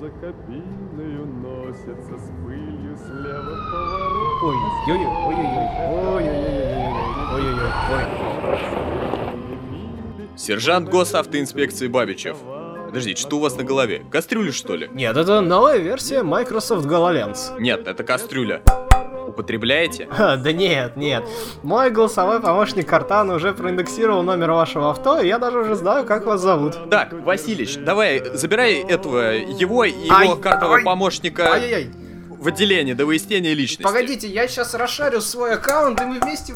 за кабиною носится с пылью слева поворот. Ой, ой, ой, ой, ой, ой, ой, ой, ой, ой, Сержант госавтоинспекции Бабичев. Подождите, что у вас на голове? Кастрюля, что ли? Нет, это новая версия Microsoft HoloLens. Нет, это кастрюля. Употребляете? Ха, да нет, нет. Мой голосовой помощник Картан уже проиндексировал номер вашего авто, и я даже уже знаю, как вас зовут. Так, Василич, давай, забирай этого, его и его Ай, картового ай, помощника Ай-яй-яй. в отделение до выяснения личности. Погодите, я сейчас расшарю свой аккаунт, и мы вместе...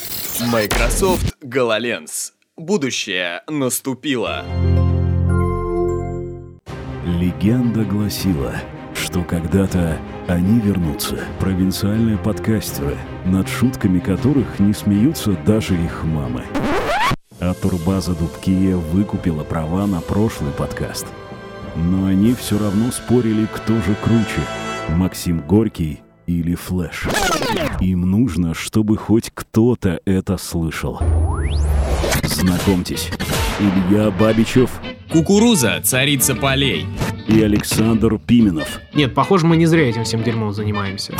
Microsoft HoloLens. Будущее наступило. Легенда гласила, что когда-то они вернутся, провинциальные подкастеры, над шутками которых не смеются даже их мамы. А турбаза Дубкия выкупила права на прошлый подкаст. Но они все равно спорили, кто же круче, Максим Горький или Флэш. Им нужно, чтобы хоть кто-то это слышал. Знакомьтесь, Илья Бабичев Кукуруза, царица полей. И Александр Пименов Нет, похоже, мы не зря этим всем дерьмом занимаемся.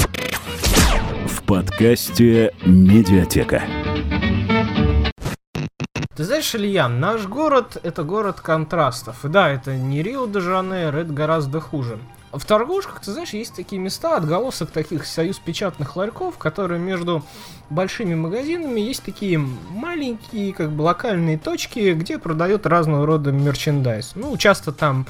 в подкасте «Медиатека». Ты знаешь, Илья, наш город — это город контрастов. И да, это не Рио-де-Жанейро, это гораздо хуже. В торгушках, ты знаешь, есть такие места, отголосок таких союз печатных ларьков, которые между большими магазинами есть такие маленькие, как бы локальные точки, где продают разного рода мерчендайз. Ну, часто там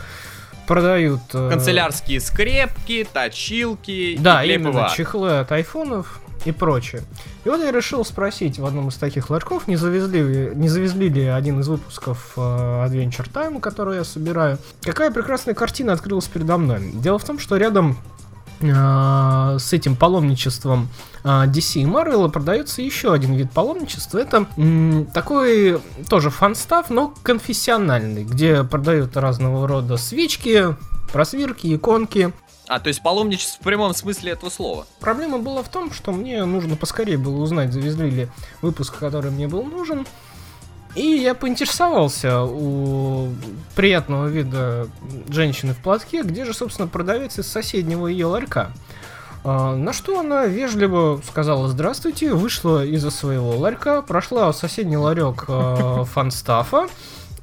продают... э, Канцелярские скрепки, точилки Да, и именно, чехлы от айфонов и прочее. И вот я решил спросить в одном из таких ларьков, не завезли, не завезли ли один из выпусков э, Adventure Time, который я собираю, какая прекрасная картина открылась передо мной. Дело в том, что рядом с этим паломничеством э, DC и Marvel продается еще один вид паломничества. Это такой тоже фанстав, но конфессиональный, где продают разного рода свечки, просвирки, иконки. А, то есть паломничество в прямом смысле этого слова. Проблема была в том, что мне нужно поскорее было узнать, завезли ли выпуск, который мне был нужен. И я поинтересовался у приятного вида женщины в платке, где же, собственно, продавец из соседнего ее ларька. А, На что она вежливо сказала «Здравствуйте», вышла из-за своего ларька, прошла в соседний ларек э, фанстафа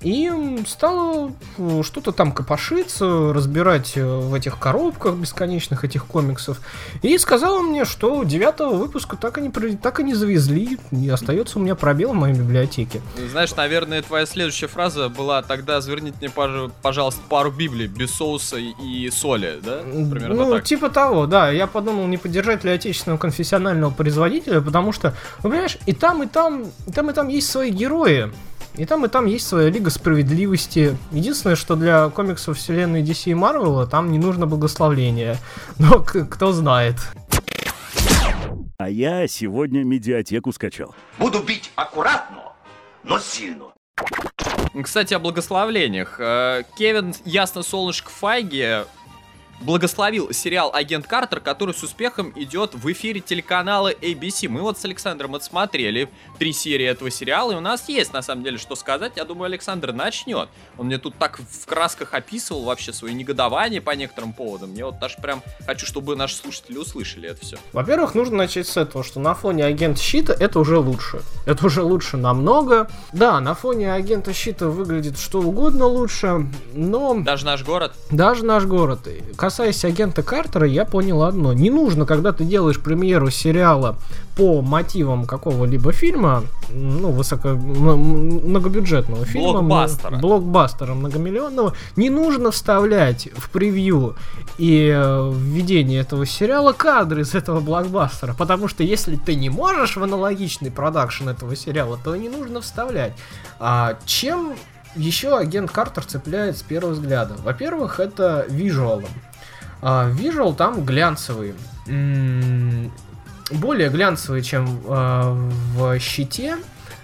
и стала э, что-то там копошиться, разбирать э, в этих коробках бесконечных этих комиксов. И сказала мне, что девятого выпуска так и не, так и не завезли, и остается у меня пробел в моей библиотеке. Знаешь, наверное, твоя следующая фраза была «Тогда заверните мне, пож- пожалуйста, пару Библий без соуса и соли», да? Примерно ну, так. типа того, да. Я подумал, не поддержать ли отечественного конфессионального производителя, потому что, ну, понимаешь, и там, и там, и там, и там есть свои герои. И там, и там есть своя Лига Справедливости. Единственное, что для комиксов вселенной DC и Marvel там не нужно благословление. Но к- кто знает. А я сегодня медиатеку скачал. Буду бить аккуратно, но сильно. Кстати, о благословлениях. Э, Кевин Ясно Солнышко Файги благословил сериал «Агент Картер», который с успехом идет в эфире телеканала ABC. Мы вот с Александром отсмотрели три серии этого сериала, и у нас есть, на самом деле, что сказать. Я думаю, Александр начнет. Он мне тут так в красках описывал вообще свои негодования по некоторым поводам. Мне вот даже прям хочу, чтобы наши слушатели услышали это все. Во-первых, нужно начать с этого, что на фоне агента щита это уже лучше. Это уже лучше намного. Да, на фоне агента щита выглядит что угодно лучше, но Даже наш город. Даже наш город. Касаясь агента Картера, я понял одно. Не нужно, когда ты делаешь премьеру сериала по мотивам какого-либо фильма, ну, высоко... многобюджетного фильма, Блокбастера. блокбастера многомиллионного, не нужно вставлять в превью и э, введение этого сериала кадры из этого блокбастера, потому что если ты не можешь в аналогичный продакшн этого сериала, то не нужно вставлять. А чем еще агент Картер цепляет с первого взгляда? Во-первых, это визуалом. А, Визуал там глянцевый. М, Более глянцевый, чем а, в щите.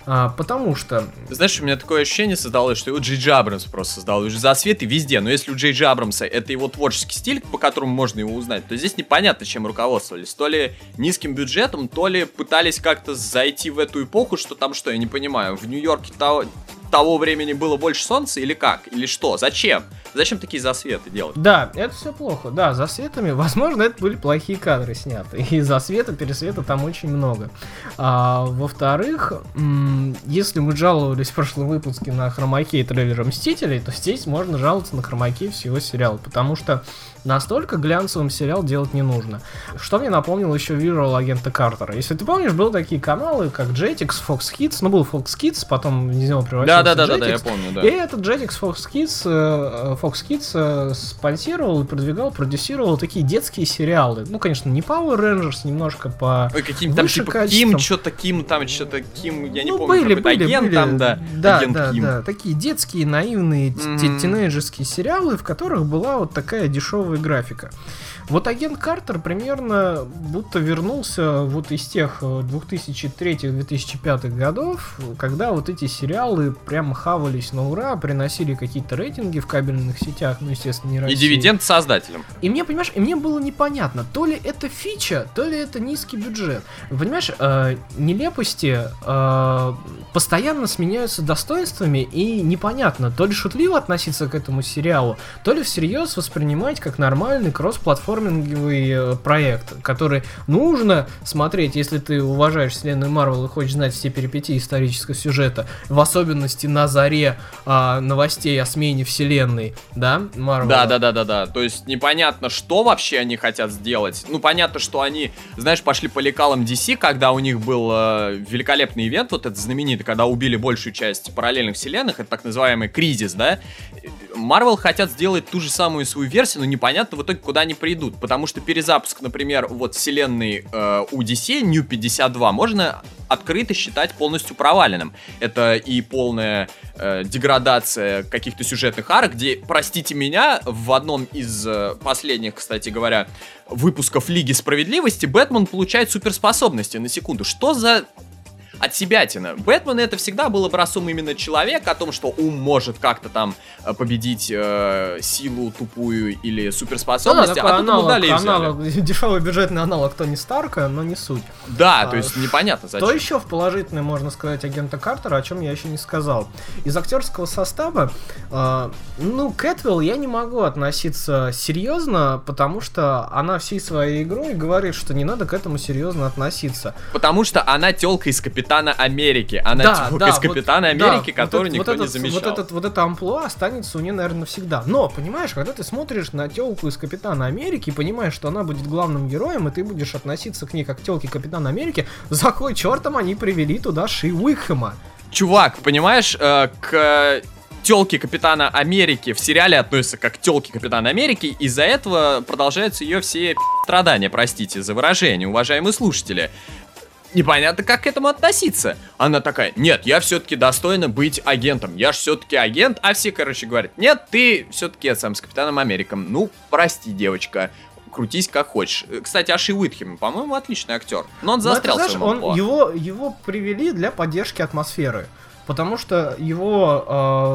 а, потому что Знаешь, у меня такое ощущение создалось, что его Джей Джей Абрамс просто создал. Уже засветы везде. Но если у Джей Джей Абрамса это его творческий стиль, по которому можно его узнать, то здесь непонятно, чем руководствовались. То ли низким бюджетом, то ли пытались как-то зайти в эту эпоху, что там что, я не понимаю. В Нью-Йорке того, времени было больше солнца или как? Или что? Зачем? Зачем такие засветы делать? Да, это все плохо. Да, за светами, возможно, это были плохие кадры сняты. И за света, пересвета там очень много. А, во-вторых, если мы жаловались в прошлом выпуске на хромакей трейлера Мстителей, то здесь можно жаловаться на хромакей всего сериала. Потому что настолько глянцевым сериал делать не нужно. Что мне напомнил еще Visual агента Картера. Если ты помнишь, были такие каналы, как Jetix, Fox Kids, ну был Fox Kids, потом из него превратился Да, да, да, да, да, я помню, да. И этот Jetix Fox Kids, Fox Kids спонсировал продвигал, продюсировал такие детские сериалы. Ну, конечно, не Power Rangers, немножко по... Ой, каким там типа. Ким, что-то Ким, там что-то Ким, я не ну, помню, были, были, агент были. там, да. Да, агент да, Ким. да. Такие детские, наивные, Мгм. тинейджерские сериалы, в которых была вот такая дешевая графика. Вот агент Картер примерно будто вернулся вот из тех э, 2003-2005 годов, когда вот эти сериалы прям хавались на ура, приносили какие-то рейтинги в кабельных сетях, ну, естественно, не И России. дивиденд создателям. И мне, понимаешь, и мне было непонятно, то ли это фича, то ли это низкий бюджет. Понимаешь, э, нелепости э, постоянно сменяются достоинствами, и непонятно, то ли шутливо относиться к этому сериалу, то ли всерьез воспринимать как нормальный кроссплатформинговый э, проект, который нужно смотреть, если ты уважаешь вселенную Марвел и хочешь знать все перипетии исторического сюжета, в особенности на заре а, новостей о смене вселенной, да, Марвел. Да, да, да, да, да. То есть непонятно, что вообще они хотят сделать. Ну, понятно, что они, знаешь, пошли по лекалам DC, когда у них был э, великолепный ивент, вот этот знаменитый, когда убили большую часть параллельных вселенных, это так называемый кризис, да. Марвел хотят сделать ту же самую свою версию, но непонятно в итоге, куда они придут. Потому что перезапуск, например, вот вселенной э, у New 52, можно открыто считать полностью проваленным. Это и полная э, деградация каких-то сюжетных арок, где, простите меня, в одном из э, последних, кстати говоря, выпусков Лиги Справедливости Бэтмен получает суперспособности. На секунду, что за от себятина. Бэтмен это всегда был образцом именно человека, о том, что ум может как-то там э, победить э, силу тупую или Ну да, а тут аналог, дали аналог, дешевый бюджетный аналог Тони Старка, но не суть. Да, А, то есть непонятно зачем. Что еще в положительное можно сказать агента Картера, о чем я еще не сказал? Из актерского состава, э, ну, Кэтвилл я не могу относиться серьезно, потому что она всей своей игрой говорит, что не надо к этому серьезно относиться. Потому что она телка из Капитана Америки. Она да, телка да, из вот- Капитана да, Америки, вот которую это- никто вот не этот- замечал. Вот, этот, вот это амплуа останется у нее, наверное, навсегда. Но, понимаешь, когда ты смотришь на телку из Капитана Америки и понимаешь, что она будет главным героем, и ты будешь относиться к ней как к телке Капитана Америки, за кой чертом они привели туда Ши Уикхэма? Чувак, понимаешь, э, к телке Капитана Америки в сериале относятся как к телке Капитана Америки, из-за этого продолжаются ее все страдания, простите за выражение, уважаемые слушатели. Непонятно, как к этому относиться. Она такая, нет, я все-таки достойна быть агентом, я ж все-таки агент, а все, короче, говорят, нет, ты все-таки сам с Капитаном Америком. Ну, прости, девочка, крутись как хочешь. Э, Кстати, Аши Уитхем, по-моему, отличный актер, но он Но это, застрял в знаешь, он, его, его привели для поддержки атмосферы. Потому что его э,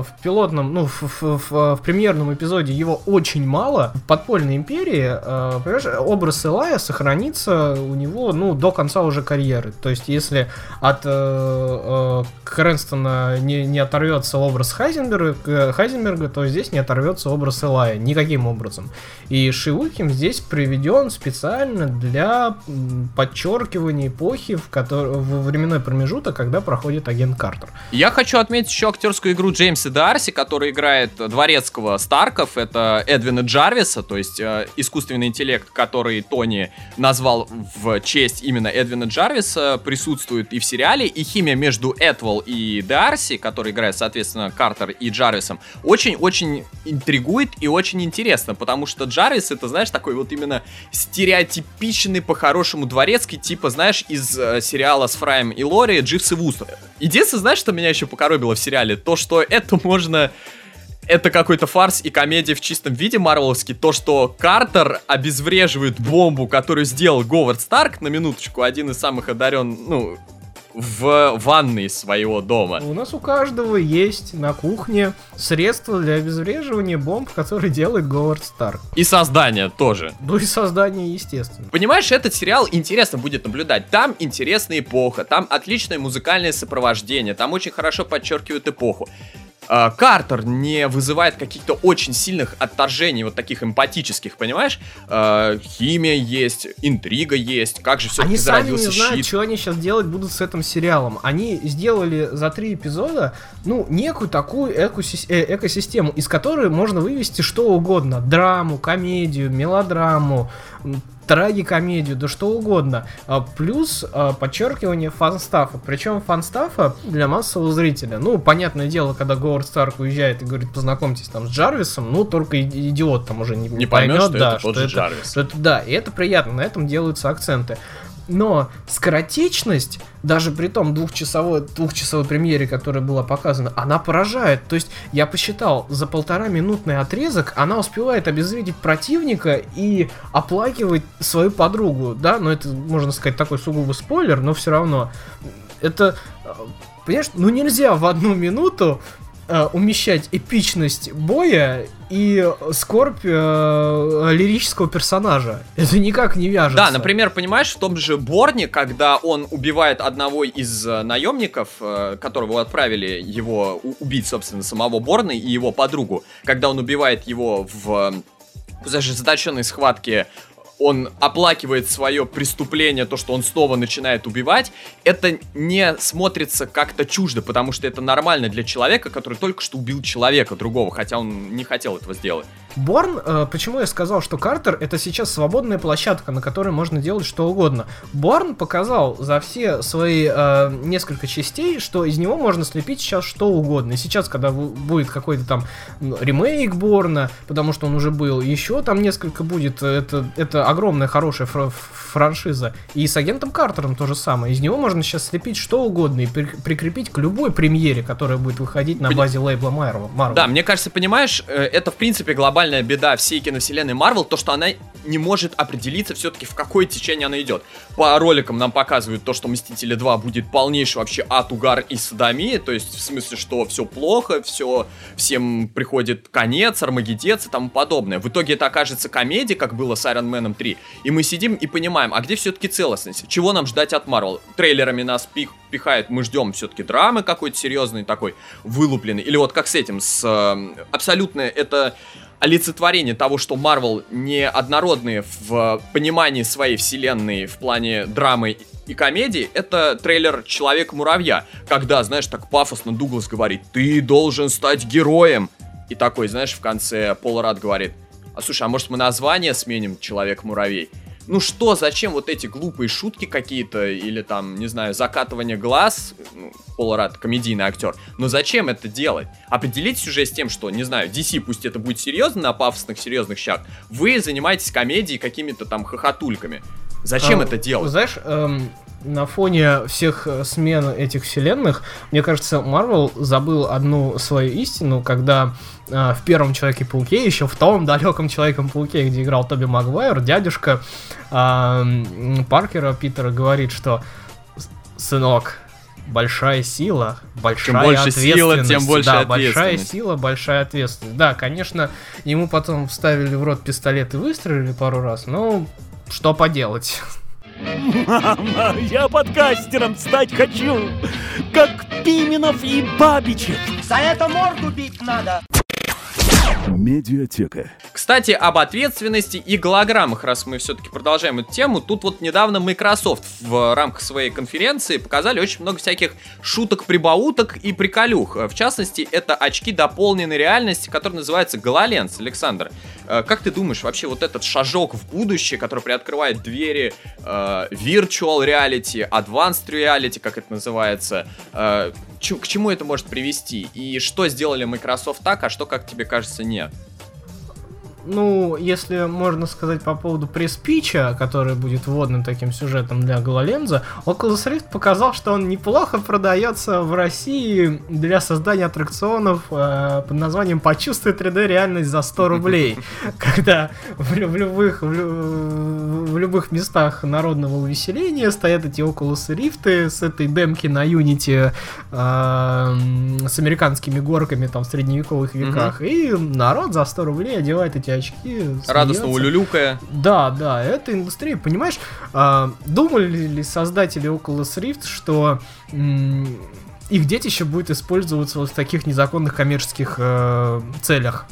в пилотном, ну, в, в- в- в премьерном эпизоде его очень мало. В подпольной империи, э, понимаешь, образ Элая сохранится у него, ну, до конца уже карьеры. То есть, если от э, э, Крэнстона не, не оторвется образ Хайзенберга, Хайзенберга, то здесь не оторвется образ Элая никаким образом. И Шиуким здесь приведен специально для подчеркивания эпохи, в которой, в временной промежуток, когда проходит агент Картер. Я хочу отметить еще актерскую игру Джеймса Дарси, который играет дворецкого Старков. Это Эдвина Джарвиса, то есть э, искусственный интеллект, который Тони назвал в честь именно Эдвина Джарвиса, присутствует и в сериале. И химия между Этвелл и Дарси, который играет, соответственно, Картер и Джарвисом, очень-очень интригует и очень интересно, потому что Джарвис это, знаешь, такой вот именно стереотипичный по-хорошему дворецкий, типа, знаешь, из э, сериала с Фраем и Лори Дживс и Вустер. Единственное, знаешь, что меня еще покоробило в сериале? То, что это можно... Это какой-то фарс и комедия в чистом виде марвеловский. То, что Картер обезвреживает бомбу, которую сделал Говард Старк, на минуточку, один из самых одарен, ну, в ванной своего дома. У нас у каждого есть на кухне средства для обезвреживания бомб, которые делает Говард Старк. И создание тоже. Ну и создание, естественно. Понимаешь, этот сериал интересно будет наблюдать. Там интересная эпоха, там отличное музыкальное сопровождение, там очень хорошо подчеркивают эпоху. Э, Картер не вызывает каких-то очень сильных отторжений, вот таких эмпатических, понимаешь? Э, химия есть, интрига есть, как же все-таки Они сами не знают, щит. что они сейчас делать будут с этим сериалом. Они сделали за три эпизода, ну, некую такую экосис- э, экосистему, из которой можно вывести что угодно. Драму, комедию, мелодраму, трагикомедию, да что угодно. А, Плюс а, подчеркивание фанстафа. Причем фанстафа для массового зрителя. Ну, понятное дело, когда Говард Старк уезжает и говорит, познакомьтесь там с Джарвисом, ну, только идиот там уже не, Не поймешь, поймет, что да, это тот же Джарвис. что это- да, и это приятно, на этом делаются акценты. Но скоротечность, даже при том двухчасовой, двухчасовой премьере, которая была показана, она поражает. То есть, я посчитал, за полтора минутный отрезок она успевает обезвредить противника и оплакивать свою подругу, да, но это, можно сказать, такой сугубо спойлер, но все равно. Это, э, понимаешь, ну нельзя в одну минуту э, умещать эпичность боя и скорбь э, лирического персонажа. Это никак не вяжется. Да, например, понимаешь, в том же Борне, когда он убивает одного из э, наемников, э, которого отправили его убить, собственно, самого Борна и его подругу, когда он убивает его в э, ожесточенной схватке, он оплакивает свое преступление, то, что он снова начинает убивать, это не смотрится как-то чуждо, потому что это нормально для человека, который только что убил человека другого, хотя он не хотел этого сделать. Борн, э, почему я сказал, что Картер это сейчас свободная площадка, на которой можно делать что угодно. Борн показал за все свои э, несколько частей, что из него можно слепить сейчас что угодно. И сейчас, когда будет какой-то там ремейк Борна, потому что он уже был, еще там несколько будет, э, это, это огромная хорошая фра- франшиза. И с агентом Картером то же самое. Из него можно сейчас слепить что угодно и при- прикрепить к любой премьере, которая будет выходить на базе лейбла Марвел. Да, мне кажется, понимаешь, э, это в принципе глобальная беда всей киновселенной Марвел, то, что она не может определиться все-таки в какое течение она идет. По роликам нам показывают то, что Мстители 2 будет полнейший вообще ад, угар и садомия, то есть в смысле, что все плохо, все, всем приходит конец, армагеддец и тому подобное. В итоге это окажется комедия, как было с Iron Man 3, и мы сидим и понимаем, а где все-таки целостность? Чего нам ждать от Марвел? Трейлерами нас пих- пихают, мы ждем все-таки драмы какой-то серьезный такой, вылупленный. Или вот как с этим, с э, абсолютно это олицетворение того, что Марвел неоднородные в понимании своей вселенной в плане драмы и комедии, это трейлер Человек-муравья, когда, знаешь, так пафосно Дуглас говорит, ты должен стать героем. И такой, знаешь, в конце Пол Рад говорит, а слушай, а может мы название сменим Человек-муравей? Ну что, зачем вот эти глупые шутки какие-то, или там, не знаю, закатывание глаз, ну, Пол Рад комедийный актер, но зачем это делать? Определитесь уже с тем, что, не знаю, DC пусть это будет серьезно, на пафосных, серьезных щах, вы занимаетесь комедией какими-то там хохотульками. Зачем А, это делать? Знаешь, эм, на фоне всех э, смен этих вселенных, мне кажется, Марвел забыл одну свою истину, когда э, в первом Человеке-пауке, еще в том далеком Человеком-пауке, где играл Тоби Магуайр, дядюшка э, Паркера Питера говорит, что «С- сынок, большая сила, большая больше сила, ответственность». тем больше да, большая ответственность. сила, большая ответственность. Да, конечно, ему потом вставили в рот пистолет и выстрелили пару раз, но что поделать. Мама, я подкастером стать хочу, как Пименов и Бабичев. За это морду бить надо. Медиатека. Кстати, об ответственности и голограммах, раз мы все-таки продолжаем эту тему. Тут вот недавно Microsoft в рамках своей конференции показали очень много всяких шуток-прибауток и приколюх. В частности, это очки дополненной реальности, которые называются GoloLens. Александр, э, как ты думаешь, вообще вот этот шажок в будущее, который приоткрывает двери э, Virtual Reality, Advanced Reality, как это называется, э, к чему это может привести? И что сделали Microsoft так, а что, как тебе кажется, нет? Ну, если можно сказать по поводу пресс-пича, который будет вводным таким сюжетом для Гололенза, Oculus Rift показал, что он неплохо продается в России для создания аттракционов э, под названием «Почувствуй 3D реальность за 100 рублей», когда в, в любых, в, в любых местах народного увеселения стоят эти Oculus Rift с этой демки на Unity э, с американскими горками там в средневековых веках, и народ за 100 рублей одевает эти очки. Радостно улюлюкая. Да, да, это индустрия, понимаешь? а, думали ли создатели Oculus Rift, что их детище будет использоваться вот в таких незаконных коммерческих э, целях.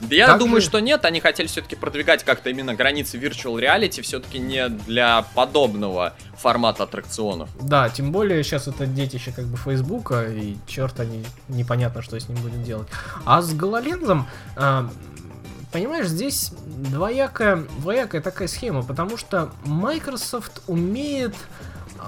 Да я Так думаю, же- что нет, они хотели все-таки продвигать как-то именно границы virtual reality, все-таки не для подобного формата аттракционов. Да, тем более сейчас это детище как бы Фейсбука, и черт они, непонятно, что с ним будет делать. А с гололензом, а, понимаешь, здесь двоякая, двоякая такая схема, потому что Microsoft умеет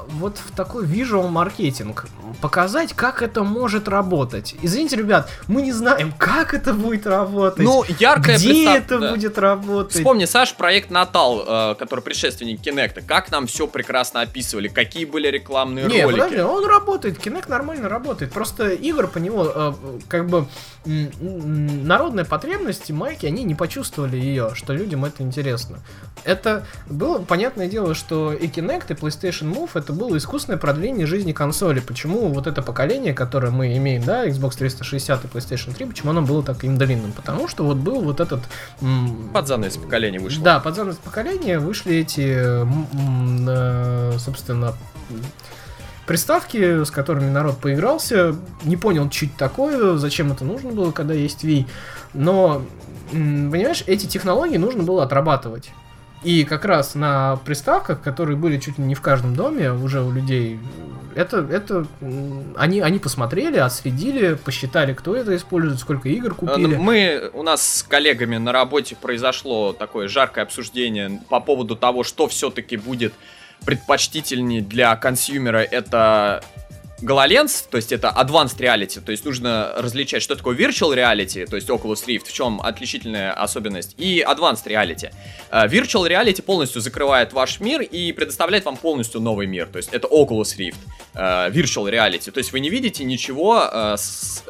вот в такой visual маркетинг показать, как это может работать. Извините, ребят, мы не знаем, как это будет работать. Ну, яркая где представ- это да. будет работать. Вспомни, Саш, проект Натал, э, который предшественник Кинекта. Как нам все прекрасно описывали, какие были рекламные Не, ролики. подожди, он работает, Kinect нормально работает. Просто игр по нему, э, как бы, народные потребности майки, они не почувствовали ее, что людям это интересно. Это было понятное дело, что и Kinect, и PlayStation Move это было искусственное продление жизни консоли. Почему вот это поколение, которое мы имеем, да, Xbox 360 и PlayStation 3, почему оно было таким длинным? Потому что вот был вот этот... м, Под занавес поколения вышло. да, под занавес поколения вышли эти, м, м, э, собственно, приставки, с которыми народ поигрался. Не понял, это такое, зачем это нужно было, когда есть Wii. Но, понимаешь, эти технологии нужно было отрабатывать. И как раз на приставках, которые были чуть ли не в каждом доме уже у людей, это, это они, они посмотрели, отследили, посчитали, кто это использует, сколько игр Э, купили. Мы, у нас с коллегами на работе произошло такое жаркое обсуждение по поводу того, что все-таки будет предпочтительнее для консюмера. Это GoloLens, то есть это Advanced Reality, то есть нужно различать, что такое Virtual Reality, то есть Oculus Rift, в чем отличительная особенность, и Advanced Reality. Э, Virtual Reality полностью закрывает ваш мир и предоставляет вам полностью новый мир, то есть это Oculus Rift, э, Virtual Reality, то есть вы не видите ничего э, с-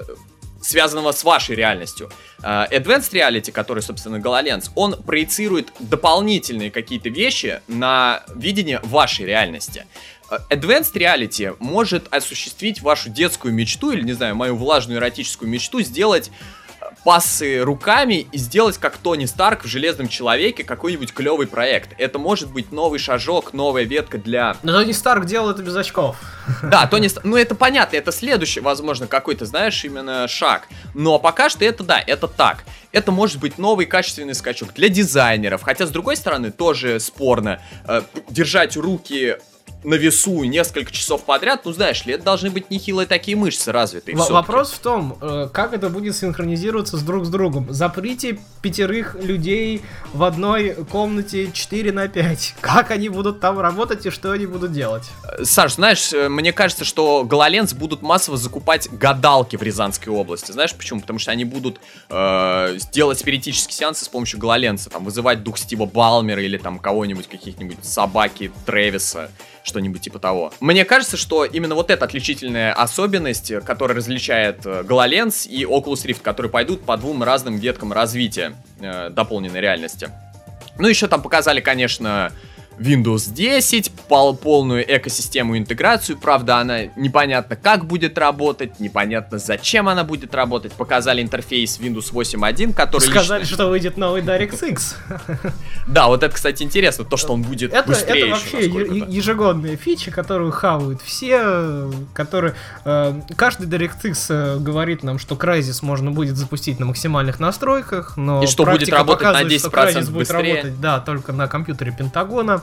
связанного с вашей реальностью. Э, Advanced Reality, который, собственно, GoloLens, он проецирует дополнительные какие-то вещи на видение вашей реальности. Э, Advanced Reality может осуществить вашу детскую мечту, или, не знаю, мою влажную эротическую мечту, сделать пассы руками и сделать как Тони Старк в Железном Человеке какой-нибудь клевый проект. Это может быть новый шажок, новая ветка для Но Тони Старк делал это без очков. да, Тони Ста- ну это понятно, это следующий, возможно, какой-то, знаешь, именно шаг. Но пока что это да, это так. Это может быть новый качественный скачок для дизайнеров. Хотя, с другой стороны, тоже спорно. э, держать руки на весу несколько часов подряд, ну знаешь ли, это должны быть нехилые такие мышцы развитые. Всё-таки. Вопрос в том, э, как это будет синхронизироваться с друг с другом. Заприте пятерых людей в одной комнате 4 на 5. Как они будут там работать и что они будут делать? Саш, знаешь, э, мне кажется, что Гололенс будут массово закупать гадалки в Рязанской области. Знаешь почему? Потому что они будут э, делать спиритические сеансы с помощью Гололенса. Там вызывать дух Стива Балмера или там кого-нибудь, каких-нибудь собаки Тревиса, что-нибудь типа того. Мне кажется, что именно вот эта отличительная особенность, э, которая различает э, Гололенс и Oculus Rift, которые пойдут по двум разным веткам развития э, дополненной реальности. Ну, еще там показали, конечно, Windows 10, пол- полную экосистему интеграцию, правда, она непонятно как будет работать, непонятно зачем она будет работать. Показали интерфейс Windows 8.1, который Сказали, лично- что выйдет новый DirectX. Да, вот это, кстати, интересно, то, что он будет Это, быстрее это вообще ежегодная фича, которую хавают все, которые... э, каждый DirectX э, говорит нам, что Crysis можно будет запустить на максимальных настройках, но И что будет работать на показывает, что 10% Crysis будет быстрее. работать, да, только на компьютере Пентагона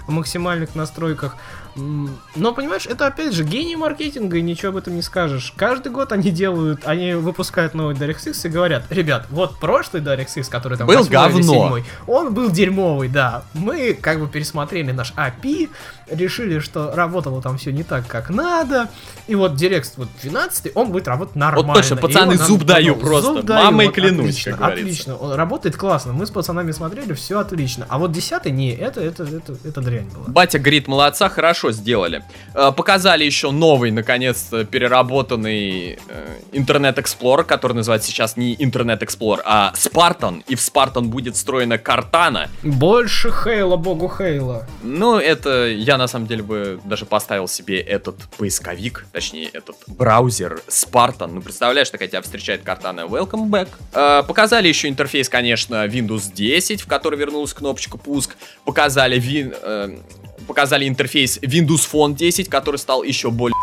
максимальных настройках. Но, понимаешь, это опять же гений маркетинга, и ничего об этом не скажешь. Каждый год они делают, они выпускают новый DirectX и говорят, ребят, вот прошлый DirectX, который там Был 8 или говно. 7, он был дерьмовый, да. Мы как бы пересмотрели наш API, решили, что работало там все не так, как надо. И вот Direct вот 12, он будет работать нормально. точно, пацаны, вот зуб даю ну, просто, зуб даю, мамой вот клянусь, Отлично, как отлично. Он работает классно. Мы с пацанами смотрели, все отлично. А вот 10 не, это, это, это, это дрянь была. Батя говорит, молодца, хорошо сделали. Э, Показали еще новый, наконец-то, переработанный э, Internet Explorer, который называется сейчас не Internet Explorer, а Spartan. И в Spartan будет встроена Картана. Больше Хейла, богу Хейла. Ну, это я на самом деле бы даже поставил себе этот поисковик, точнее, этот браузер Spartan. Ну, представляешь, такая тебя встречает Cortana Welcome back. Э, показали еще интерфейс, конечно, Windows 10, в который вернулась кнопочка пуск. Показали, Win, э, показали интерфейс Windows Phone 10, который стал еще более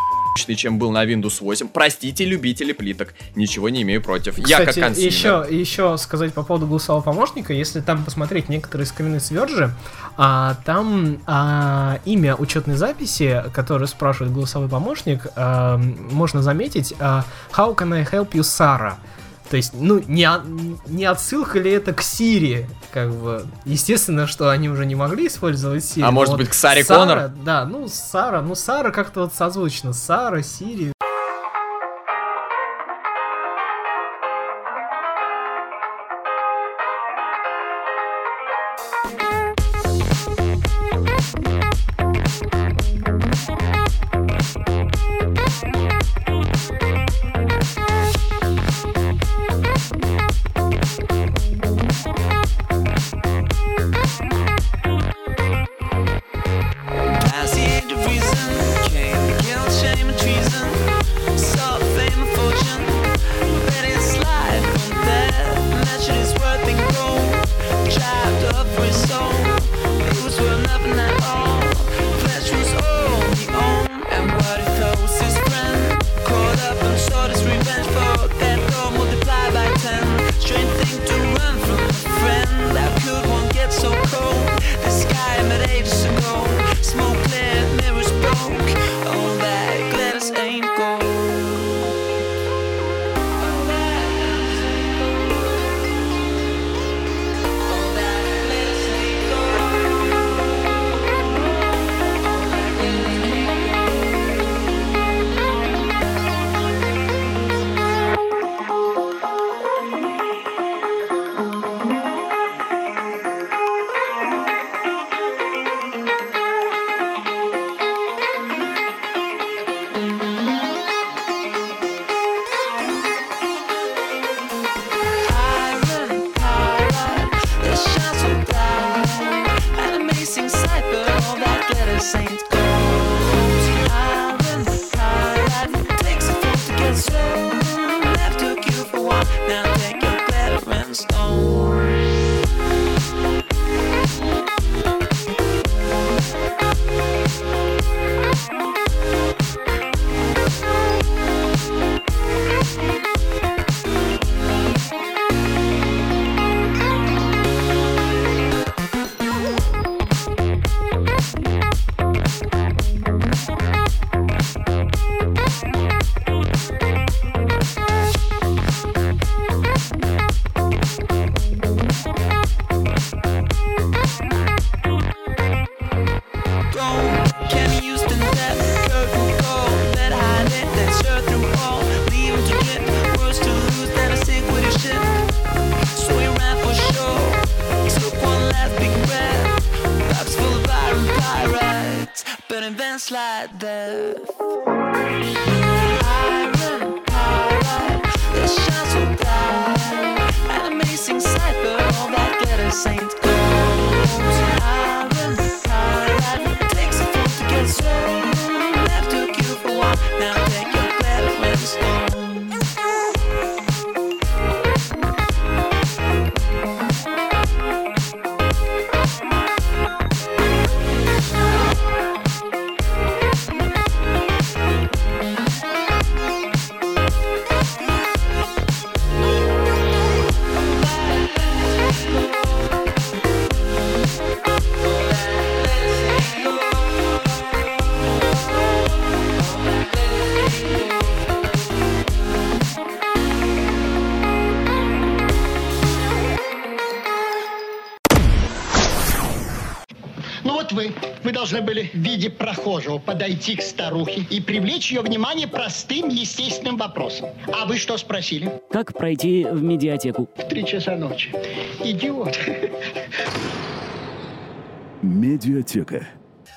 чем был на Windows 8. Простите, любители плиток. Ничего не имею против. Я как Кстати, consumer. еще, еще сказать по поводу голосового помощника, если там посмотреть некоторые скрины с Verge, а, там а, имя учетной записи, которое спрашивает голосовой помощник, а, можно заметить а, How can I help you, Sarah? То есть, ну, не, не отсылка ли это к Сири, как бы. Естественно, что они уже не могли использовать Сири. А может вот быть, к Саре Сара, Коннор? Да, ну, Сара, ну, Сара как-то вот созвучно. Сара, Сири. Должны были в виде прохожего подойти к старухе и привлечь ее внимание простым естественным вопросом. А вы что спросили? Как пройти в медиатеку? В три часа ночи. Идиот. Медиатека.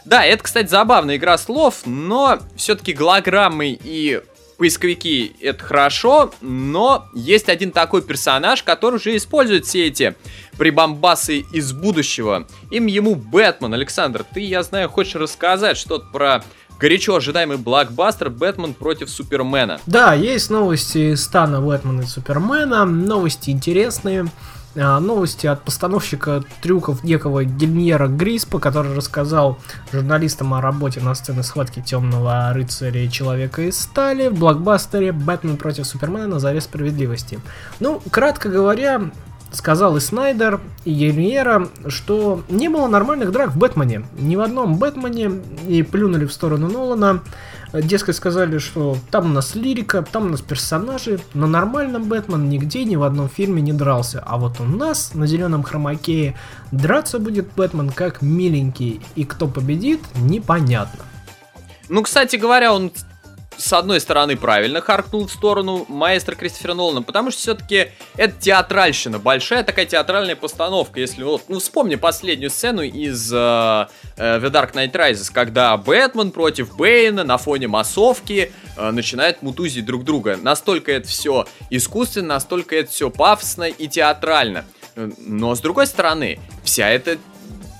Да, это, кстати, забавная игра слов, но все-таки голограммы и поисковики это хорошо, но есть один такой персонаж, который уже использует все эти прибамбасы из будущего. Им ему Бэтмен. Александр, ты, я знаю, хочешь рассказать что-то про горячо ожидаемый блокбастер Бэтмен против Супермена. Да, есть новости стана Бэтмена и Супермена, новости интересные. А, новости от постановщика трюков некого Гельмьера Гриспа, который рассказал журналистам о работе на сцене схватки Темного Рыцаря и Человека из Стали в блокбастере «Бэтмен против Супермена на заре справедливости». Ну, кратко говоря, сказал и Снайдер, и Гельмьера, что не было нормальных драк в Бэтмене. Ни в одном Бэтмене и плюнули в сторону Нолана. Дескать, сказали, что там у нас лирика, там у нас персонажи. На нормальном Бэтмен нигде ни в одном фильме не дрался. А вот у нас на зеленом хромакее драться будет Бэтмен как миленький. И кто победит, непонятно. Ну, кстати говоря, он с одной стороны, правильно харкнул в сторону маэстро Кристофера Нолана, потому что все-таки это театральщина, большая такая театральная постановка. Если вот, ну, вспомни последнюю сцену из э, э, The Dark Knight Rises, когда Бэтмен против Бэйна на фоне массовки э, начинает мутузить друг друга. Настолько это все искусственно, настолько это все пафосно и театрально. Но с другой стороны, вся эта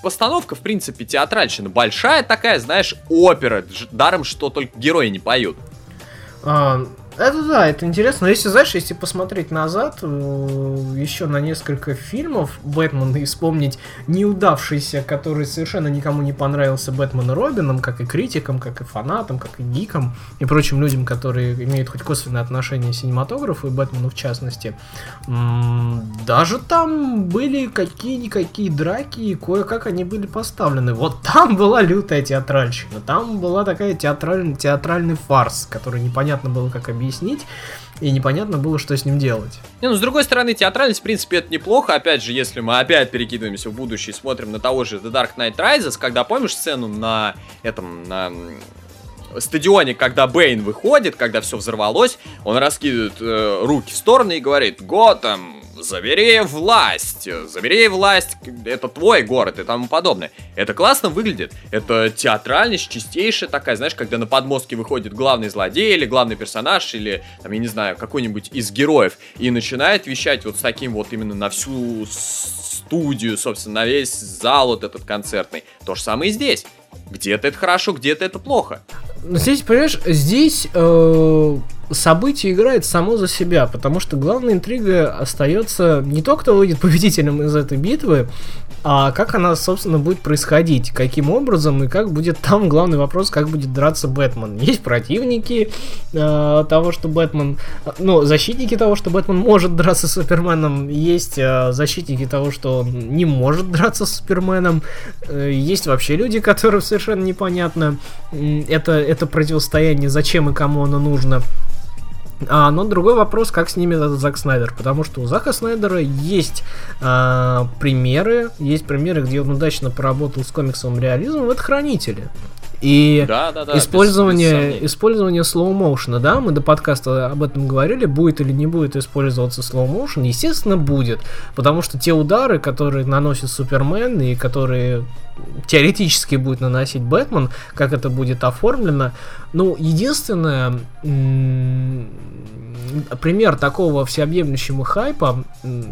постановка, в принципе, театральщина. Большая такая, знаешь, опера. Даром, что только герои не поют. А, это да, это интересно. Но если, знаешь, если посмотреть назад э, еще на несколько фильмов Бэтмена и вспомнить неудавшийся, который совершенно никому не понравился Бэтмен и Робином, как и критикам, как и фанатам, как и гикам и прочим людям, которые имеют хоть косвенное отношение к синематографу и Бэтмену в частности, даже там были какие-никакие драки и кое-как они были поставлены. Вот там была лютая театральщина, там была такая театральный, театральный фарс, который непонятно было как объяснить объяснить, и непонятно было, что с ним делать. Не, ну, с другой стороны, театральность, в принципе, это неплохо. Опять же, если мы опять перекидываемся в будущее и смотрим на того же The Dark Knight Rises, когда, помнишь сцену на этом, на стадионе, когда Бэйн выходит, когда все взорвалось, он раскидывает э, руки в стороны и говорит «Готэм, забери власть, забери власть, это твой город и тому подобное. Это классно выглядит, это театральность чистейшая такая, знаешь, когда на подмостке выходит главный злодей или главный персонаж, или, там, я не знаю, какой-нибудь из героев, и начинает вещать вот с таким вот именно на всю студию, собственно, на весь зал вот этот концертный. То же самое и здесь. Где-то это хорошо, где-то это плохо. Здесь, понимаешь, здесь э, событие играет само за себя, потому что главная интрига остается не то, кто выйдет победителем из этой битвы, а как она, собственно, будет происходить, каким образом и как будет там главный вопрос, как будет драться Бэтмен. Есть противники э, того, что Бэтмен, ну, защитники того, что Бэтмен может драться с Суперменом, есть э, защитники того, что он не может драться с Суперменом, э, есть вообще люди, которые совершенно непонятно это, это противостояние, зачем и кому оно нужно. А, но другой вопрос, как снимет этот Зак Снайдер, потому что у Зака Снайдера есть а, примеры, есть примеры, где он удачно поработал с комиксовым реализмом, это Хранители. И да, да, да, использование, без, без использование slow motion, да, мы до подкаста об этом говорили, будет или не будет использоваться slow motion, естественно, будет, потому что те удары, которые наносит Супермен и которые теоретически будет наносить Бэтмен, как это будет оформлено, ну, единственное, пример такого всеобъемлющего хайпа,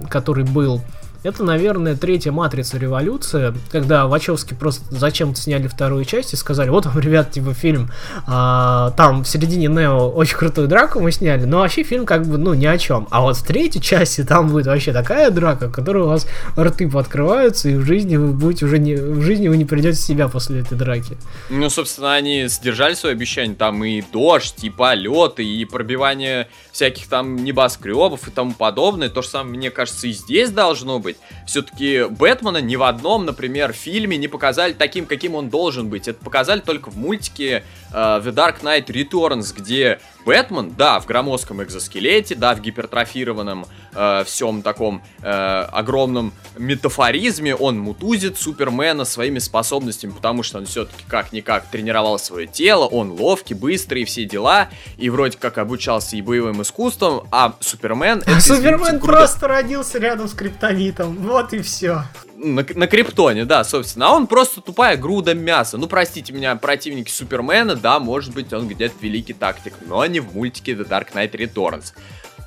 который был это, наверное, третья матрица революция, когда Вачовски просто зачем-то сняли вторую часть и сказали, вот вам, ребят, типа фильм, а, там в середине Нео очень крутую драку мы сняли, но вообще фильм как бы, ну, ни о чем. А вот в третьей части там будет вообще такая драка, в которой у вас рты подкрываются, и в жизни вы будете уже не, в жизни вы не придете себя после этой драки. Ну, собственно, они сдержали свое обещание, там и дождь, и полеты, и пробивание всяких там небоскребов и тому подобное. То же самое, мне кажется, и здесь должно быть. Все-таки Бэтмена ни в одном, например, фильме не показали таким, каким он должен быть. Это показали только в мультике э, The Dark Knight Returns, где Бэтмен, да, в громоздком экзоскелете, да, в гипертрофированном э, всем таком э, огромном метафоризме, он мутузит Супермена своими способностями, потому что он все-таки как-никак тренировал свое тело, он ловкий, быстрый, все дела, и вроде как обучался и боевым искусством, а Супермен... А Супермен просто родился рядом с криптонитом, вот и все на, на Криптоне, да, собственно. А он просто тупая груда мяса. Ну, простите меня, противники Супермена, да, может быть, он где-то великий тактик, но не в мультике The Dark Knight Returns.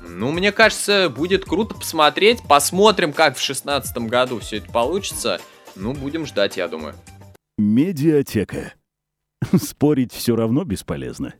Ну, мне кажется, будет круто посмотреть. Посмотрим, как в шестнадцатом году все это получится. Ну, будем ждать, я думаю. Медиатека. Спорить все равно бесполезно.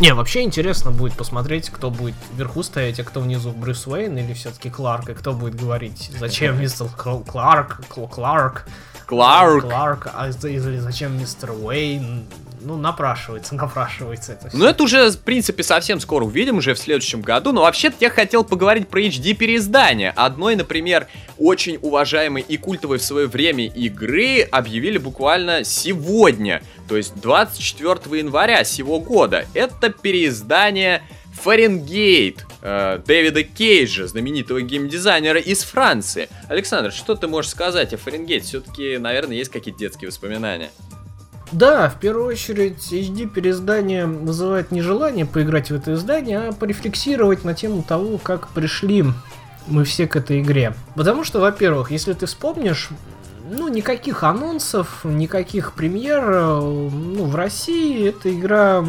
Не, вообще интересно будет посмотреть, кто будет вверху стоять, а кто внизу Брюс Уэйн или все-таки Кларк, и кто будет говорить, зачем мистер Кл- Кларк, Кл- Кларк, Кларк. Кларк, а или зачем мистер Уэйн, ну, напрашивается, напрашивается это всё. Ну, это уже, в принципе, совсем скоро увидим, уже в следующем году. Но вообще-то я хотел поговорить про HD-переиздание. Одной, например, очень уважаемой и культовой в свое время игры объявили буквально сегодня. То есть 24 января сего года. Это переиздание Фаренгейт э, Дэвида Кейджа, знаменитого геймдизайнера из Франции. Александр, что ты можешь сказать о Фаренгейт? Все-таки, наверное, есть какие-то детские воспоминания. Да, в первую очередь HD переиздание вызывает не желание поиграть в это издание, а порефлексировать на тему того, как пришли мы все к этой игре. Потому что, во-первых, если ты вспомнишь, ну, никаких анонсов, никаких премьер, э, ну, в России эта игра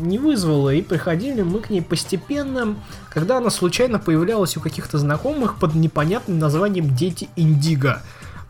не вызвала, и приходили мы к ней постепенно, когда она случайно появлялась у каких-то знакомых под непонятным названием «Дети Индиго».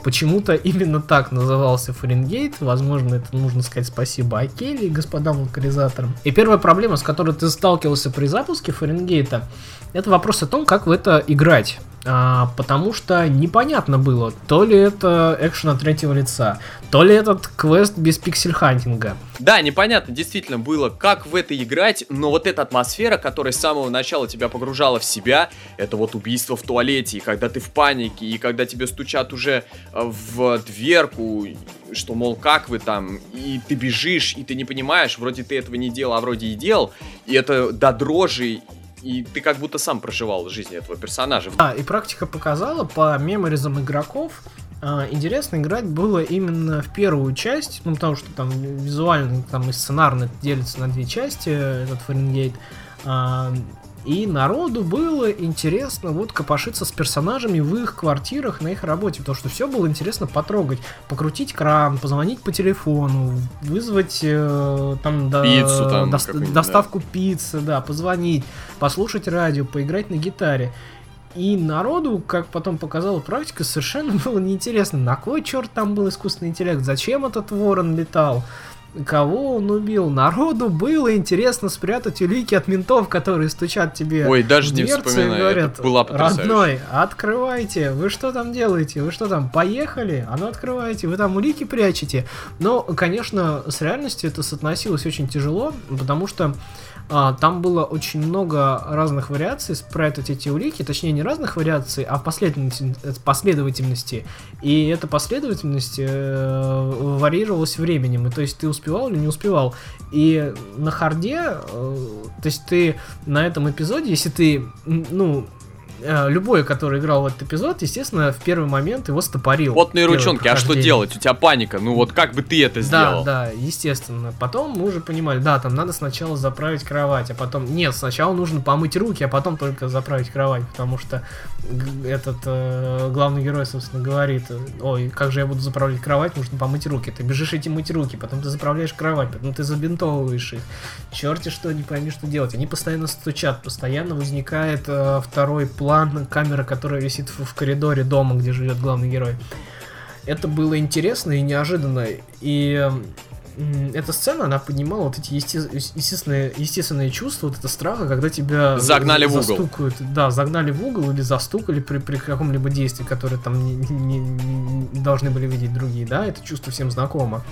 Почему-то именно так назывался Фаренгейт. Возможно, это нужно сказать спасибо Акелле и господам локализаторам. И первая проблема, с которой ты сталкивался при запуске Фаренгейта, это вопрос о том, как в это играть. А, потому что непонятно было, то ли это экшен от третьего лица, то ли этот квест без пиксель-хантинга. Да, непонятно действительно было, как в это играть, но вот эта атмосфера, которая с самого начала тебя погружала в себя, это вот убийство в туалете, и когда ты в панике, и когда тебе стучат уже в дверку, что, мол, как вы там, и ты бежишь, и ты не понимаешь, вроде ты этого не делал, а вроде и делал, и это до дрожи, и ты как будто сам проживал жизнь этого персонажа. А, и практика показала по меморизам игроков, а, интересно играть было именно в первую часть, ну, потому что там визуально там и сценарно делится на две части, этот Фаренгейт. И народу было интересно вот копошиться с персонажами в их квартирах, на их работе, потому что все было интересно потрогать, покрутить кран, позвонить по телефону, вызвать э, там, до- Пиццу там какую-нибудь, доставку пиццы, да, позвонить, послушать радио, поиграть на гитаре. И народу, как потом показала практика, совершенно было неинтересно, на кой черт там был искусственный интеллект, зачем этот ворон летал, кого он убил. Народу было интересно спрятать улики от ментов, которые стучат тебе Ой, даже не вспоминай, говорят, это была потрясающе. родной, открывайте, вы что там делаете, вы что там, поехали, а ну открывайте, вы там улики прячете. Но, конечно, с реальностью это соотносилось очень тяжело, потому что а, там было очень много разных вариаций спрятать эти улики, точнее не разных вариаций, а последовательности, последовательности. И эта последовательность э, варьировалась временем, и то есть ты успевал или не успевал. И на харде, э, то есть ты на этом эпизоде, если ты, ну, любой, который играл в этот эпизод, естественно, в первый момент его стопорил. Потные Первое ручонки, а что делать? У тебя паника, ну вот как бы ты это Да, сделал? да, естественно. Потом мы уже понимали, да, там надо сначала заправить кровать, а потом... Нет, сначала нужно помыть руки, а потом только заправить кровать, потому что этот э, главный герой, собственно, говорит, ой, как же я буду заправлять кровать, нужно помыть руки. Ты бежишь идти мыть руки, потом ты заправляешь кровать, потом ты забинтовываешь их. Черти что, не пойми, что делать. Они постоянно стучат, постоянно возникает э, второй план, камера, которая висит в, в коридоре дома, где живет главный герой. Это было интересно и неожиданно. И эта сцена, она поднимала вот эти есте- естественные, естественные чувства, вот это страха, когда тебя Загнали в угол. застукают. Да, загнали в угол или застукали при, при каком-либо действии, которое там не- не- не должны были видеть другие, да, это чувство всем знакомо.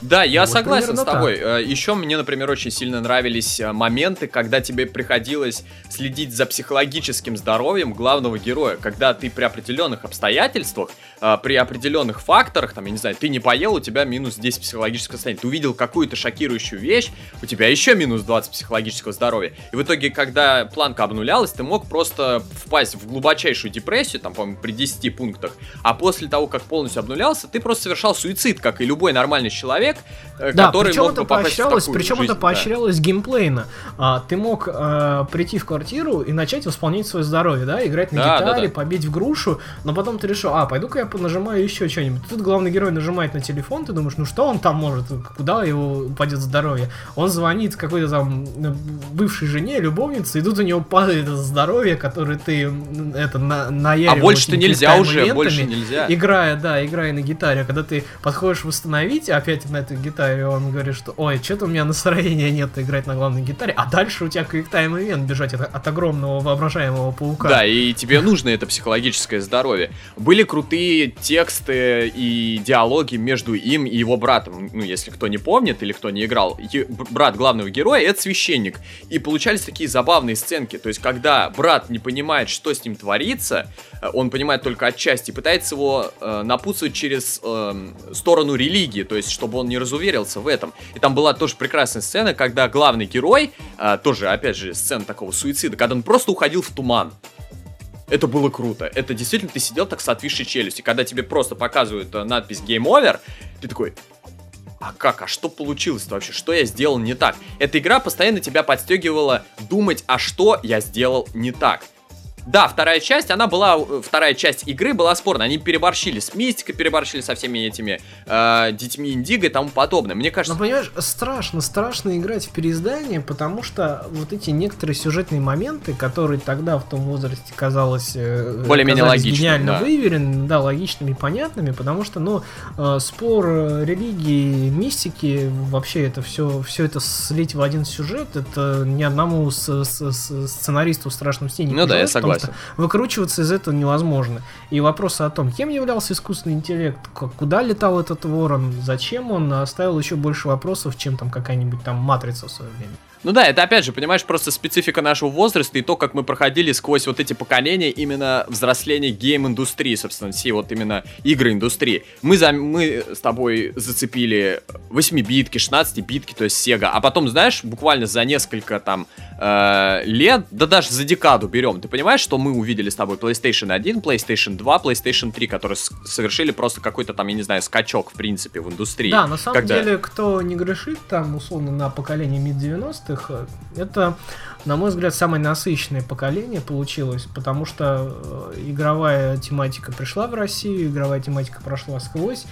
Да, я Вот согласен с тобой. Еще мне, например, очень сильно нравились э, моменты, когда тебе приходилось следить за психологическим здоровьем главного героя, когда ты при определенных обстоятельствах, э, при определенных факторах, там, я не знаю, ты не поел, у тебя минус 10 психологического состояния, ты увидел какую-то шокирующую вещь, у тебя еще минус 20 психологического здоровья. И в итоге, когда планка обнулялась, ты мог просто впасть в глубочайшую депрессию, там, по-моему, при 10 пунктах, а после того, как полностью обнулялся, ты просто совершал суицид, как и любой нормальный человек, э, Да, который причем мог это бы поощрялось, причем жизнь, это да. поощрялось геймплейно. А, ты мог э, прийти в квартиру и начать восполнять свое здоровье, да, играть на Да, да, гитаре, да. побить в грушу, но потом ты решил, а, пойду-ка я нажимаю еще что-нибудь. Тут главный герой нажимает на телефон, ты думаешь, ну что он там может, куда его упадет здоровье? Он звонит какой-то там э, бывшей жене, любовнице, и тут у него падает здоровье, которое ты это на, наяривал А больше-то нельзя уже, больше нельзя. Играя, да, играя на гитаре, а когда ты подходишь восстановить, опять на этой гитаре, он говорит, что ой, что-то у меня настроения нет играть на главной гитаре, а дальше у тебя квиктайм ивент бежать от, от огромного воображаемого паука. Да, и тебе нужно это психологическое здоровье. Были крутые тексты и диалоги между им и его братом. Ну, если кто не помнит или кто не играл, брат главного героя это священник. И получались такие забавные сценки. То есть, когда брат не понимает, что с ним творится, э, он понимает только отчасти, пытается его э, напутствовать через эм, сторону религии, то есть, чтобы он не разуверился в этом. И там была тоже прекрасная сцена, когда главный герой, э, тоже, опять же, сцена такого суицида, когда он просто уходил в туман. Это было круто. Это действительно ты сидел так с отвисшей челюстью. Когда тебе просто показывают э, надпись Game Over, ты такой, а как, а что получилось-то вообще? Что я сделал не так? Эта игра постоянно тебя подстегивала думать, а что я сделал не так. Да, вторая часть, она была, э, вторая часть игры была спорная. Они переборщили с мистикой, переборщили со всеми этими э, детьми Индиго и тому подобное. Мне кажется, Но понимаешь, страшно, страшно играть в переиздание, потому что вот эти некоторые сюжетные моменты, которые тогда в том возрасте казалось э, Более-менее логичными, гениально да. выверенными, да, логичными и понятными, потому что, ну, э, спор э, религии, мистики, вообще это все, все это слить в один сюжет, это ни одному с- с- с- сценаристу в страшном сне не Ну да, я потому согласен. что выкручиваться из этого невозможно. И вопросы о том, кем являлся искусственный интеллект, куда летал этот ворон, зачем он, оставил еще больше вопросов, чем там какая-нибудь там матрица в свое время. Ну да, это опять же, понимаешь, просто специфика нашего возраста и то, как мы проходили сквозь вот эти поколения именно взросления гейм-индустрии, собственно, всей вот именно игры-индустрии. Мы, за, мы с тобой зацепили 8-битки, 16-битки, то есть Sega, а потом, знаешь, буквально за несколько там э, лет, да даже за декаду берем, ты понимаешь, что мы увидели с тобой PlayStation 1, PlayStation 2, PlayStation 3, которые совершили просто какой-то там, я не знаю, скачок, в принципе, в индустрии. Да, на самом Когда- деле, кто не грешит там, условно, на поколение мид-90-х, э, это, на мой взгляд, самое насыщенное поколение получилось, потому что э, игровая тематика пришла в Россию, игровая тематика прошла сквозь,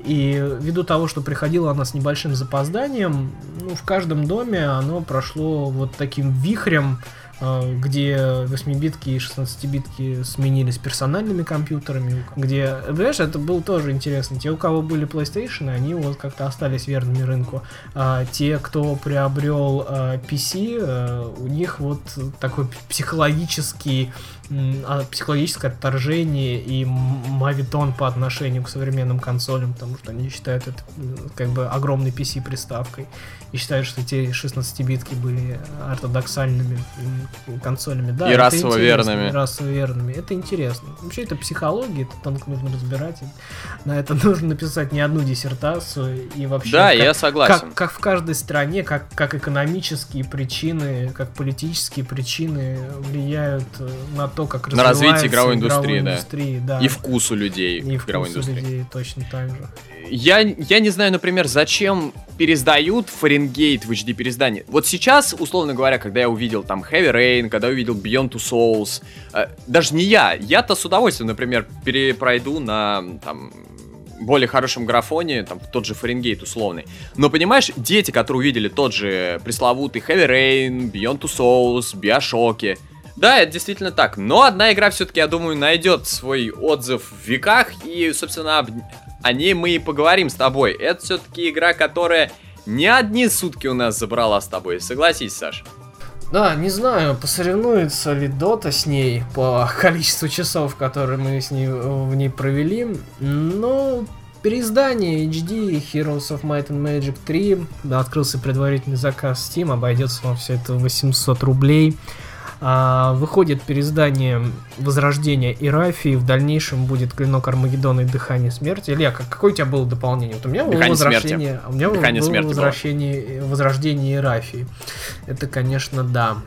и ввиду того, что приходила она с небольшим запозданием, ну, в каждом доме оно прошло вот таким вихрем, э, где 8-битки и 16-битки сменились персональными компьютерами, где, понимаешь, это было тоже интересно. Те, у кого были PlayStation, они вот как-то остались верными рынку. А те, кто приобрел э, PC, э, у них вот такой психологический психологическое отторжение и мавитон по отношению к современным консолям, потому что они считают это как бы огромной PC-приставкой и считают, что те 16-битки были ортодоксальными консолями. Да, И расово верными. расово верными. Это интересно. Вообще это психология, это тонко нужно разбирать. На это нужно написать не одну диссертацию и вообще... Да, как- я согласен. Как, как в каждой стране, как, как экономические причины, как политические причины влияют э, на то, как На развитие развивается игровой индустрии, да. индустрии, да. И вкус у людей И в игровой индустрии. людей точно так же. Я, я не знаю, например, зачем пересдают Фаренгейт в HD переиздании. Вот сейчас, условно говоря, когда я увидел там Heavy Rain, когда я увидел Beyond Two Souls, э, даже не я, я-то с удовольствием, например, перепройду на там более хорошем графоне, там, тот же Фаренгейт условный. Но понимаешь, дети, которые увидели тот же пресловутый Heavy Rain, Beyond Two Souls, Биошоки, да, это действительно так. Но одна игра все-таки, я думаю, найдет свой отзыв в веках. И, собственно, об- о ней мы и поговорим с тобой. Это все-таки игра, которая не одни сутки у нас забрала с тобой. Согласись, Саш? Да, не знаю, посоревнуется ли Дота с ней по количеству часов, которые мы с ней, в ней провели. Но переиздание HD Heroes of Might and Magic 3 да, открылся предварительный заказ Steam, обойдется вам все это 800 рублей. А, выходит переиздание Возрождения Ирафии, в дальнейшем будет Клинок Армагеддона и Дыхание Смерти. Илья, как, какое у тебя было дополнение? Вот у меня было Дыхание Возвращение, смерти. а у меня Дыхание было смерти было. возвращение, Возрождение Ирафии. Это, конечно, да.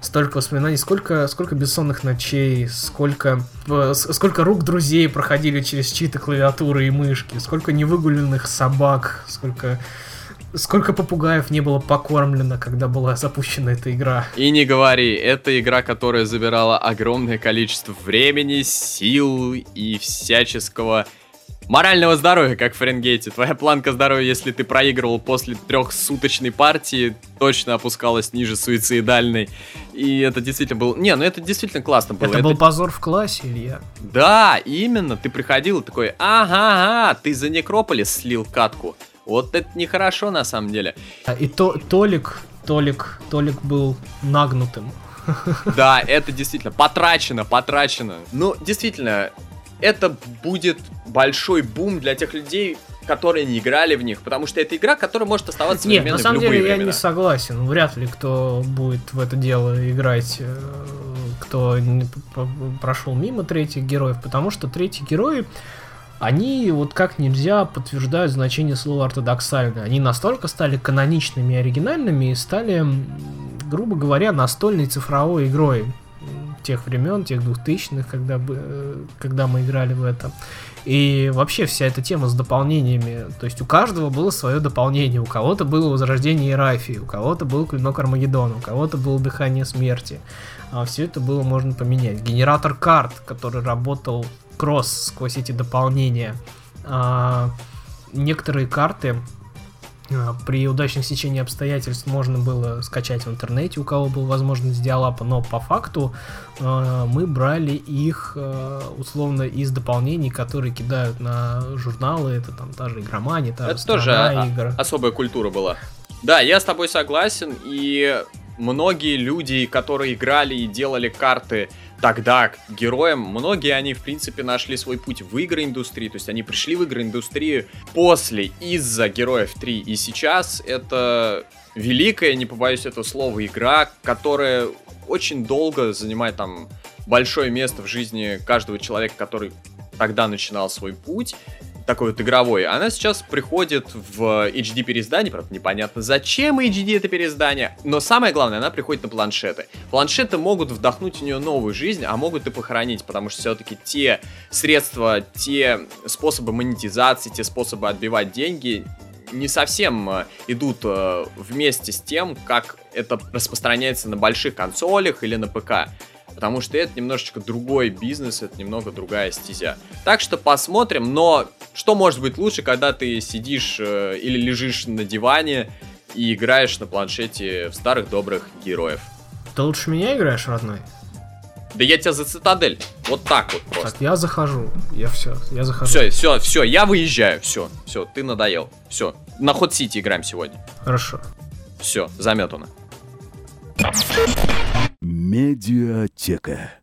Столько воспоминаний, сколько, сколько бессонных ночей, сколько, э, сколько рук друзей проходили через чьи-то клавиатуры и мышки, сколько невыгуленных собак, сколько, сколько попугаев не было покормлено, когда была запущена эта игра. И не говори, это игра, которая забирала огромное количество времени, сил и всяческого морального здоровья, как в Фаренгейте. Твоя планка здоровья, если ты проигрывал после трехсуточной партии, точно опускалась ниже суицидальной. И это действительно был... Не, ну это действительно классно было. Это был позор в классе, Илья. Да, именно, ты приходил и такой, ага, ага, ты за Некрополис слил катку. Вот это нехорошо на самом деле. А, И то, Толик, Толик, Толик был нагнутым. Да, это действительно потрачено, потрачено. Ну, действительно, это будет большой бум для тех людей, которые не играли в них, потому что это игра, которая может оставаться Нет, на самом деле я времена. не согласен. Вряд ли кто будет в это дело играть, э, кто прошел мимо третьих героев, потому что третьи герои, они вот как нельзя подтверждают значение слова ортодоксально. Они настолько стали каноничными и оригинальными и стали, грубо говоря, настольной цифровой игрой тех времен, тех двухтысячных, когда, бы- э, когда мы играли в это. И вообще вся эта тема с дополнениями, то есть у каждого было свое дополнение, у кого-то было Возрождение Ирафии, у кого-то был Клинок Армагеддона, у кого-то было Дыхание Смерти. А все это было можно поменять. Генератор карт, который работал кросс сквозь эти дополнения. А, некоторые карты а, при удачном сечении обстоятельств можно было скачать в интернете, у кого была возможность диалапа, но по факту э, мы брали их э, условно из дополнений, которые кидают на журналы, это там та же игромания, та же Это тоже «Страна а- игр». особая культура была. Да, я с тобой согласен, и многие люди, которые играли и делали карты тогда героям, многие они, в принципе, нашли свой путь в игроиндустрии, то есть они пришли в игроиндустрию после, из-за Героев 3, и сейчас это великая, не побоюсь этого слова, игра, которая очень долго занимает там большое место в жизни каждого человека, который тогда начинал свой путь, такой вот игровой, она сейчас приходит в HD переиздание, правда непонятно зачем HD это переиздание, но самое главное, она приходит на планшеты. Планшеты могут вдохнуть в нее новую жизнь, а могут и похоронить, потому что все-таки те средства, те способы монетизации, те способы отбивать деньги не совсем э, идут э, вместе с тем, как это распространяется на больших консолях или на ПК. Потому что это немножечко другой бизнес, это немного другая стезя. Так что посмотрим, но что может быть лучше, когда ты сидишь э, или лежишь на диване и играешь на планшете в старых добрых героев. Ты лучше меня играешь, родной? Да я тебя за цитадель. Вот так вот просто. Так, я захожу. Я все, я захожу. Все, все, все, я выезжаю. Все, все, ты надоел. Все. На ход Сити играем сегодня. Хорошо. Все, заметано. Медиатека.